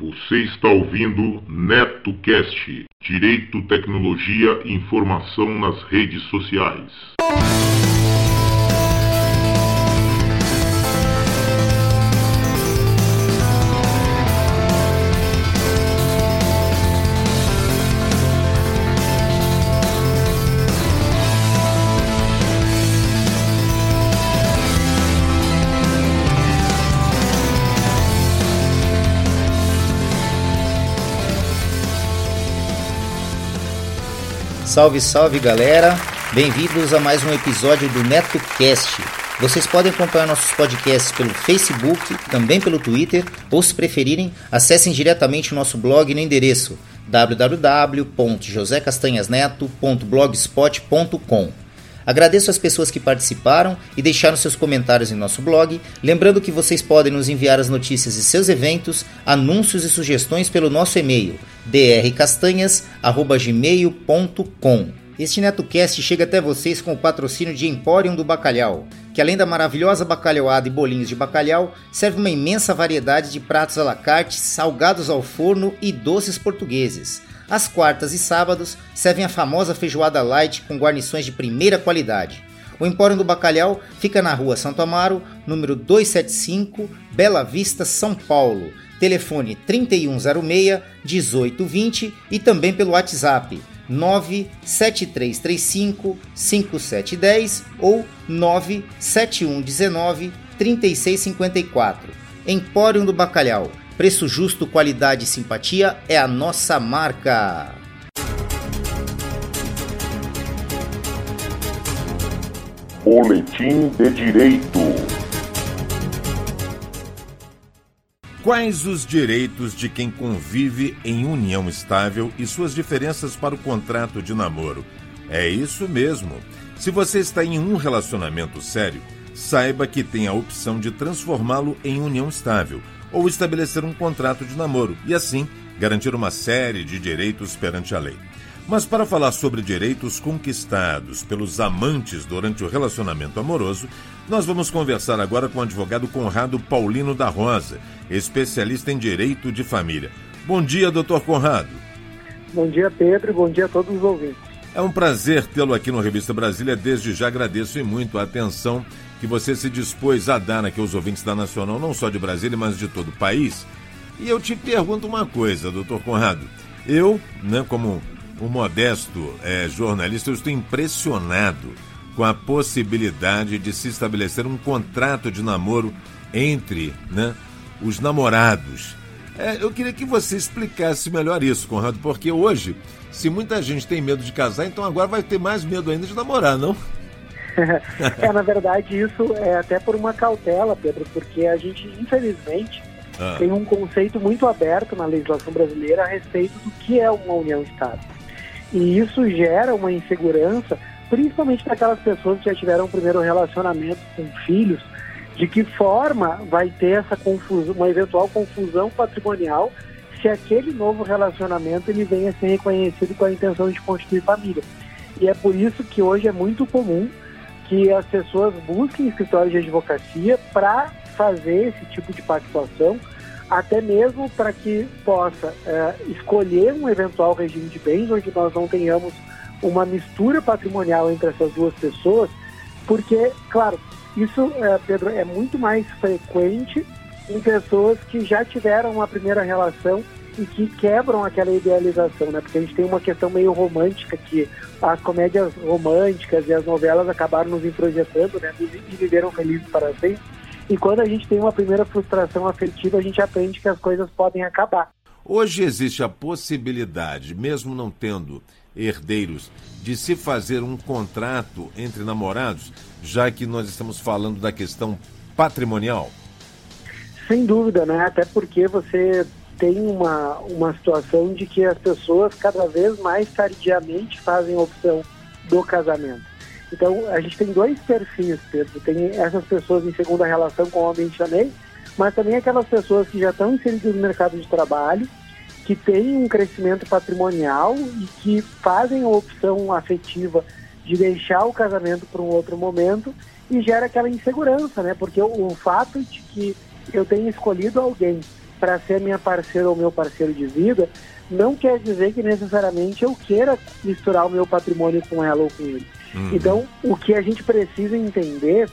Você está ouvindo NetoCast, Direito, Tecnologia e Informação nas redes sociais. Salve, salve galera! Bem-vindos a mais um episódio do NetoCast. Vocês podem acompanhar nossos podcasts pelo Facebook, também pelo Twitter, ou se preferirem, acessem diretamente o nosso blog no endereço www.josecastanhasneto.blogspot.com. Agradeço as pessoas que participaram e deixaram seus comentários em nosso blog, lembrando que vocês podem nos enviar as notícias de seus eventos, anúncios e sugestões pelo nosso e-mail drcastanhas@gmail.com. Este NetoCast chega até vocês com o patrocínio de Emporium do Bacalhau, que além da maravilhosa bacalhauada e bolinhos de bacalhau, serve uma imensa variedade de pratos à la carte, salgados ao forno e doces portugueses. Às quartas e sábados, servem a famosa feijoada light com guarnições de primeira qualidade. O Empório do Bacalhau fica na rua Santo Amaro, número 275, Bela Vista, São Paulo. Telefone 3106 1820 e também pelo WhatsApp 97335 5710 ou 97119 3654. Empório do Bacalhau Preço justo, qualidade e simpatia é a nossa marca. Boletim de Direito. Quais os direitos de quem convive em união estável e suas diferenças para o contrato de namoro? É isso mesmo. Se você está em um relacionamento sério, saiba que tem a opção de transformá-lo em união estável ou estabelecer um contrato de namoro e, assim, garantir uma série de direitos perante a lei. Mas para falar sobre direitos conquistados pelos amantes durante o relacionamento amoroso, nós vamos conversar agora com o advogado Conrado Paulino da Rosa, especialista em direito de família. Bom dia, doutor Conrado. Bom dia, Pedro, bom dia a todos os ouvintes. É um prazer tê-lo aqui no Revista Brasília. Desde já agradeço e muito a atenção que você se dispôs a dar aqui aos ouvintes da Nacional, não só de Brasília, mas de todo o país. E eu te pergunto uma coisa, doutor Conrado. Eu, né, como um modesto é, jornalista, eu estou impressionado com a possibilidade de se estabelecer um contrato de namoro entre né, os namorados. É, eu queria que você explicasse melhor isso, Conrado, porque hoje, se muita gente tem medo de casar, então agora vai ter mais medo ainda de namorar, não? é, na verdade, isso é até por uma cautela, Pedro, porque a gente, infelizmente, ah. tem um conceito muito aberto na legislação brasileira a respeito do que é uma união estável. E isso gera uma insegurança, principalmente para aquelas pessoas que já tiveram um primeiro relacionamento com filhos, de que forma vai ter essa confusão, uma eventual confusão patrimonial se aquele novo relacionamento ele venha a ser reconhecido com a intenção de constituir família. E é por isso que hoje é muito comum que as pessoas busquem escritórios de advocacia para fazer esse tipo de pactuação, até mesmo para que possa é, escolher um eventual regime de bens onde nós não tenhamos uma mistura patrimonial entre essas duas pessoas, porque, claro, isso, é, Pedro, é muito mais frequente em pessoas que já tiveram uma primeira relação e que quebram aquela idealização, né? Porque a gente tem uma questão meio romântica que as comédias românticas e as novelas acabaram nos introjetando, né? E viveram felizes para sempre. E quando a gente tem uma primeira frustração afetiva, a gente aprende que as coisas podem acabar. Hoje existe a possibilidade, mesmo não tendo herdeiros, de se fazer um contrato entre namorados, já que nós estamos falando da questão patrimonial? Sem dúvida, né? Até porque você tem uma, uma situação de que as pessoas cada vez mais tardiamente fazem a opção do casamento. Então, a gente tem dois perfis, Pedro. Tem essas pessoas em segunda relação, como eu mencionei, mas também aquelas pessoas que já estão inseridas no mercado de trabalho, que têm um crescimento patrimonial e que fazem a opção afetiva de deixar o casamento para um outro momento e gera aquela insegurança, né? Porque o, o fato de que eu tenha escolhido alguém para ser minha parceira ou meu parceiro de vida não quer dizer que necessariamente eu queira misturar o meu patrimônio com ela ou com ele. Uhum. Então, o que a gente precisa entender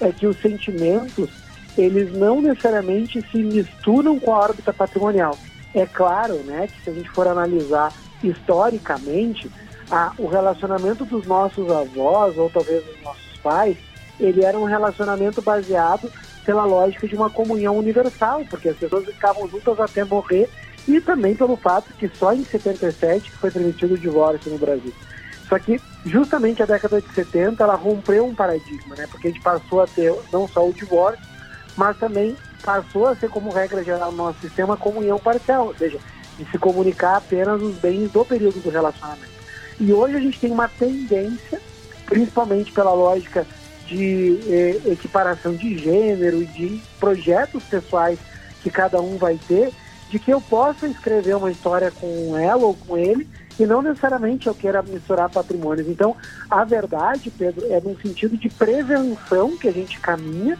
é que os sentimentos, eles não necessariamente se misturam com a órbita patrimonial. É claro, né, que se a gente for analisar historicamente, a, o relacionamento dos nossos avós ou talvez dos nossos pais, ele era um relacionamento baseado pela lógica de uma comunhão universal, porque as pessoas ficavam juntas até morrer e também pelo fato que só em 77 foi permitido o divórcio no Brasil. Só que justamente a década de 70 ela rompeu um paradigma, né? Porque a gente passou a ter não só o divórcio, mas também passou a ser como regra geral no nosso sistema comunhão parcial, ou seja, de se comunicar apenas os bens do período do relacionamento. E hoje a gente tem uma tendência, principalmente pela lógica de eh, equiparação de gênero e de projetos pessoais que cada um vai ter, de que eu possa escrever uma história com ela ou com ele e não necessariamente eu queira misturar patrimônios. Então, a verdade, Pedro, é no sentido de prevenção que a gente caminha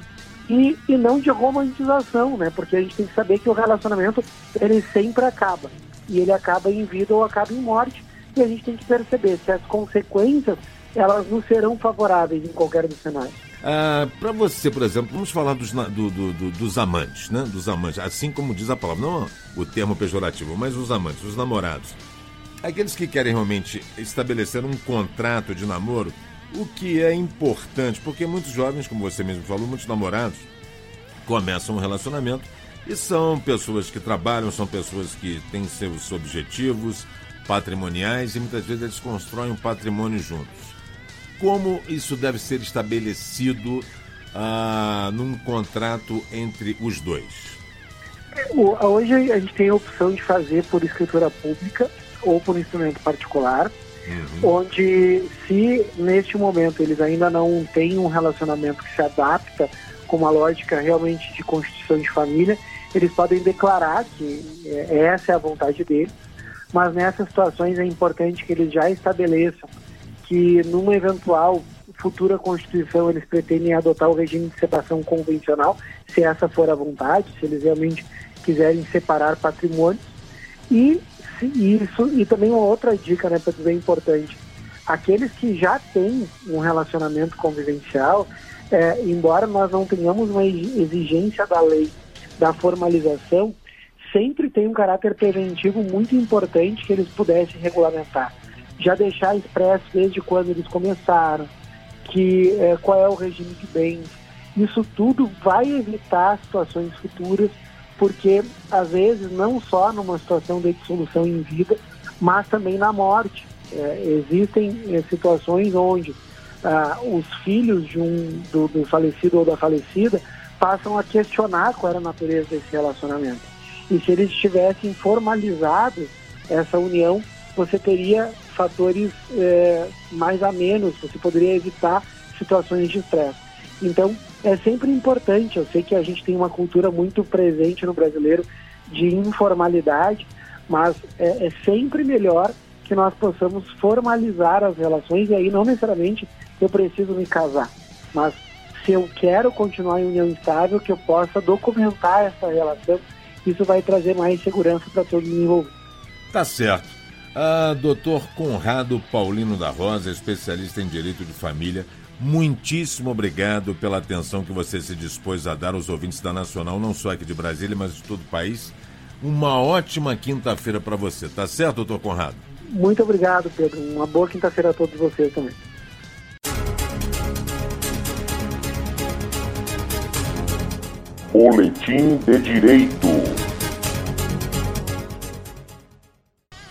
e, e não de romantização, né? Porque a gente tem que saber que o relacionamento ele sempre acaba e ele acaba em vida ou acaba em morte e a gente tem que perceber se as consequências elas não serão favoráveis em qualquer dos cenários. Ah, para você, por exemplo, vamos falar dos, do, do, do, dos amantes, né? Dos amantes, assim como diz a palavra, não o termo pejorativo, mas os amantes, os namorados. Aqueles que querem realmente estabelecer um contrato de namoro, o que é importante, porque muitos jovens, como você mesmo falou, muitos namorados começam um relacionamento e são pessoas que trabalham, são pessoas que têm seus objetivos patrimoniais e muitas vezes eles constroem um patrimônio juntos como isso deve ser estabelecido ah, num contrato entre os dois? Hoje a gente tem a opção de fazer por escritura pública ou por instrumento particular, uhum. onde se neste momento eles ainda não têm um relacionamento que se adapta com uma lógica realmente de constituição de família, eles podem declarar que é, essa é a vontade deles, mas nessas situações é importante que eles já estabeleçam que numa eventual futura Constituição eles pretendem adotar o regime de separação convencional, se essa for a vontade, se eles realmente quiserem separar patrimônios. E isso. E também uma outra dica, né, para dizer importante, aqueles que já têm um relacionamento convivencial, é, embora nós não tenhamos uma exigência da lei da formalização, sempre tem um caráter preventivo muito importante que eles pudessem regulamentar. Já deixar expresso desde quando eles começaram, que é, qual é o regime de bens. Isso tudo vai evitar situações futuras, porque às vezes não só numa situação de dissolução em vida, mas também na morte. É, existem é, situações onde ah, os filhos de um, do, do falecido ou da falecida passam a questionar qual era a natureza desse relacionamento. E se eles tivessem formalizado essa união, você teria fatores é, mais a menos, você poderia evitar situações de estresse. Então, é sempre importante, eu sei que a gente tem uma cultura muito presente no brasileiro de informalidade, mas é, é sempre melhor que nós possamos formalizar as relações, e aí não necessariamente eu preciso me casar, mas se eu quero continuar em união estável, que eu possa documentar essa relação, isso vai trazer mais segurança para todos os envolvidos. Tá certo. Ah, doutor Conrado Paulino da Rosa, especialista em direito de família, muitíssimo obrigado pela atenção que você se dispôs a dar aos ouvintes da Nacional, não só aqui de Brasília, mas de todo o país. Uma ótima quinta-feira para você, tá certo, doutor Conrado? Muito obrigado, Pedro. Uma boa quinta-feira a todos vocês também. Boletim de Direito.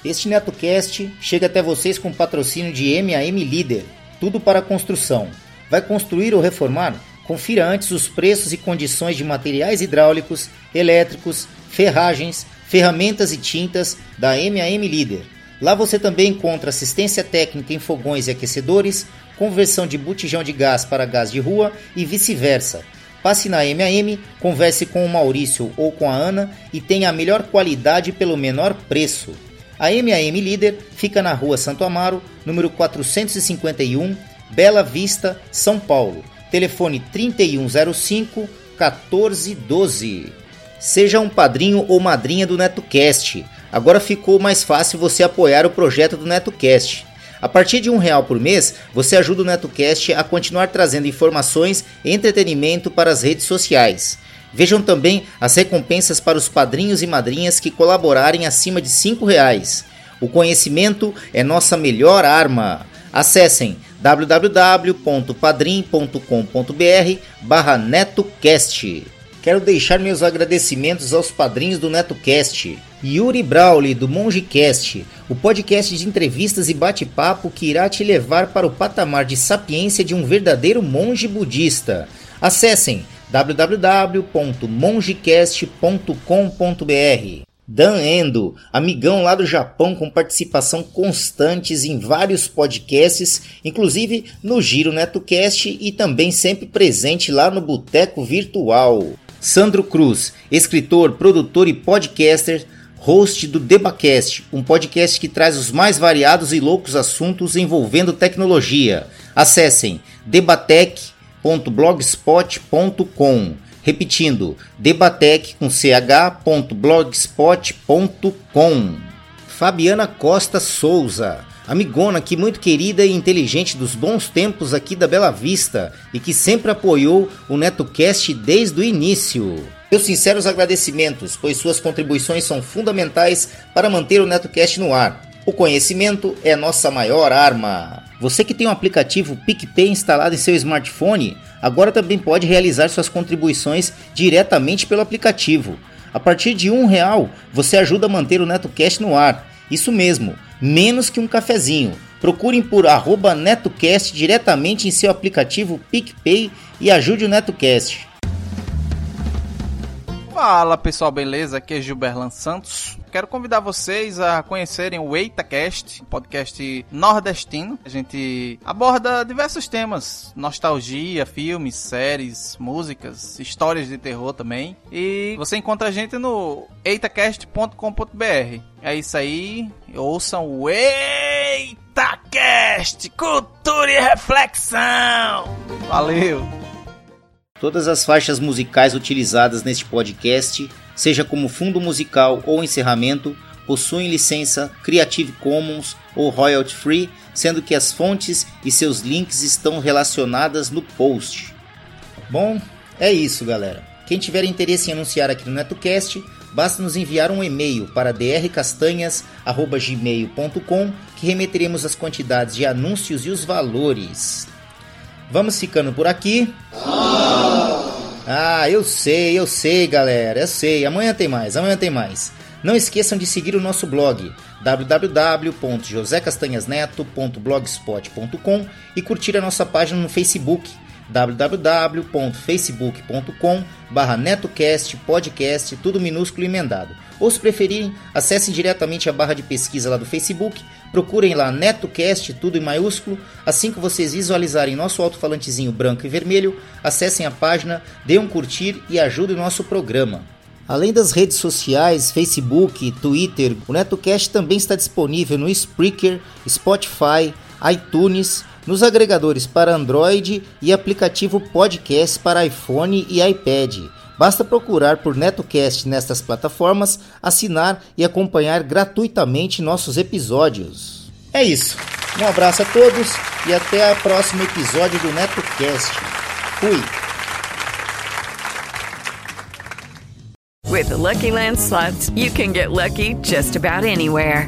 Este NetoCast chega até vocês com patrocínio de MAM Líder, tudo para construção. Vai construir ou reformar? Confira antes os preços e condições de materiais hidráulicos, elétricos, ferragens, ferramentas e tintas da MAM Líder. Lá você também encontra assistência técnica em fogões e aquecedores, conversão de botijão de gás para gás de rua e vice-versa. Passe na MAM, converse com o Maurício ou com a Ana e tenha a melhor qualidade pelo menor preço. A MAM Líder fica na rua Santo Amaro, número 451, Bela Vista, São Paulo. Telefone 3105 1412. Seja um padrinho ou madrinha do NetoCast. Agora ficou mais fácil você apoiar o projeto do NetoCast. A partir de um real por mês, você ajuda o NetoCast a continuar trazendo informações e entretenimento para as redes sociais. Vejam também as recompensas para os padrinhos e madrinhas que colaborarem acima de cinco reais. O conhecimento é nossa melhor arma. Acessem www.padrim.com.br barra netocast. Quero deixar meus agradecimentos aos padrinhos do NetoCast. Yuri Brawley, do MongeCast, o podcast de entrevistas e bate-papo que irá te levar para o patamar de sapiência de um verdadeiro monge budista. Acessem www.mongecast.com.br Dan Endo, amigão lá do Japão com participação constantes em vários podcasts, inclusive no Giro NetoCast e também sempre presente lá no Boteco Virtual. Sandro Cruz, escritor, produtor e podcaster, host do Debacast, um podcast que traz os mais variados e loucos assuntos envolvendo tecnologia. Acessem debatec.blogspot.com Repetindo, debatec com ch.blogspot.com. Fabiana Costa Souza, amigona que muito querida e inteligente dos bons tempos aqui da Bela Vista e que sempre apoiou o NetoCast desde o início. Meus sinceros agradecimentos, pois suas contribuições são fundamentais para manter o NetoCast no ar. O conhecimento é nossa maior arma. Você que tem o um aplicativo PicPay instalado em seu smartphone, agora também pode realizar suas contribuições diretamente pelo aplicativo. A partir de um real, você ajuda a manter o NetoCast no ar. Isso mesmo, menos que um cafezinho. Procurem por arroba NetoCast diretamente em seu aplicativo PicPay e ajude o NetoCast. Fala pessoal, beleza? Aqui é Gilberlan Santos. Quero convidar vocês a conhecerem o EitaCast, podcast nordestino. A gente aborda diversos temas: nostalgia, filmes, séries, músicas, histórias de terror também. E você encontra a gente no eitacast.com.br. É isso aí, ouçam o EitaCast Cultura e Reflexão. Valeu! Todas as faixas musicais utilizadas neste podcast, seja como fundo musical ou encerramento, possuem licença Creative Commons ou royalty free, sendo que as fontes e seus links estão relacionadas no post. Bom, é isso, galera. Quem tiver interesse em anunciar aqui no NetoCast, basta nos enviar um e-mail para drcastanhas@gmail.com que remeteremos as quantidades de anúncios e os valores. Vamos ficando por aqui. Ah, eu sei, eu sei, galera, eu sei. Amanhã tem mais, amanhã tem mais. Não esqueçam de seguir o nosso blog www.josecastanhasneto.blogspot.com e curtir a nossa página no Facebook www.facebook.com barra netocast podcast, tudo minúsculo e emendado. Ou se preferirem, acessem diretamente a barra de pesquisa lá do Facebook Procurem lá NetoCast, tudo em maiúsculo. Assim que vocês visualizarem nosso alto-falantezinho branco e vermelho, acessem a página, dêem um curtir e ajudem o nosso programa. Além das redes sociais, Facebook, Twitter, o NetoCast também está disponível no Spreaker, Spotify, iTunes, nos agregadores para Android e aplicativo podcast para iPhone e iPad. Basta procurar por NetoCast nestas plataformas, assinar e acompanhar gratuitamente nossos episódios. É isso. Um abraço a todos e até o próximo episódio do NetoCast. Fui! With the Lucky Land slots, you can get lucky just about anywhere.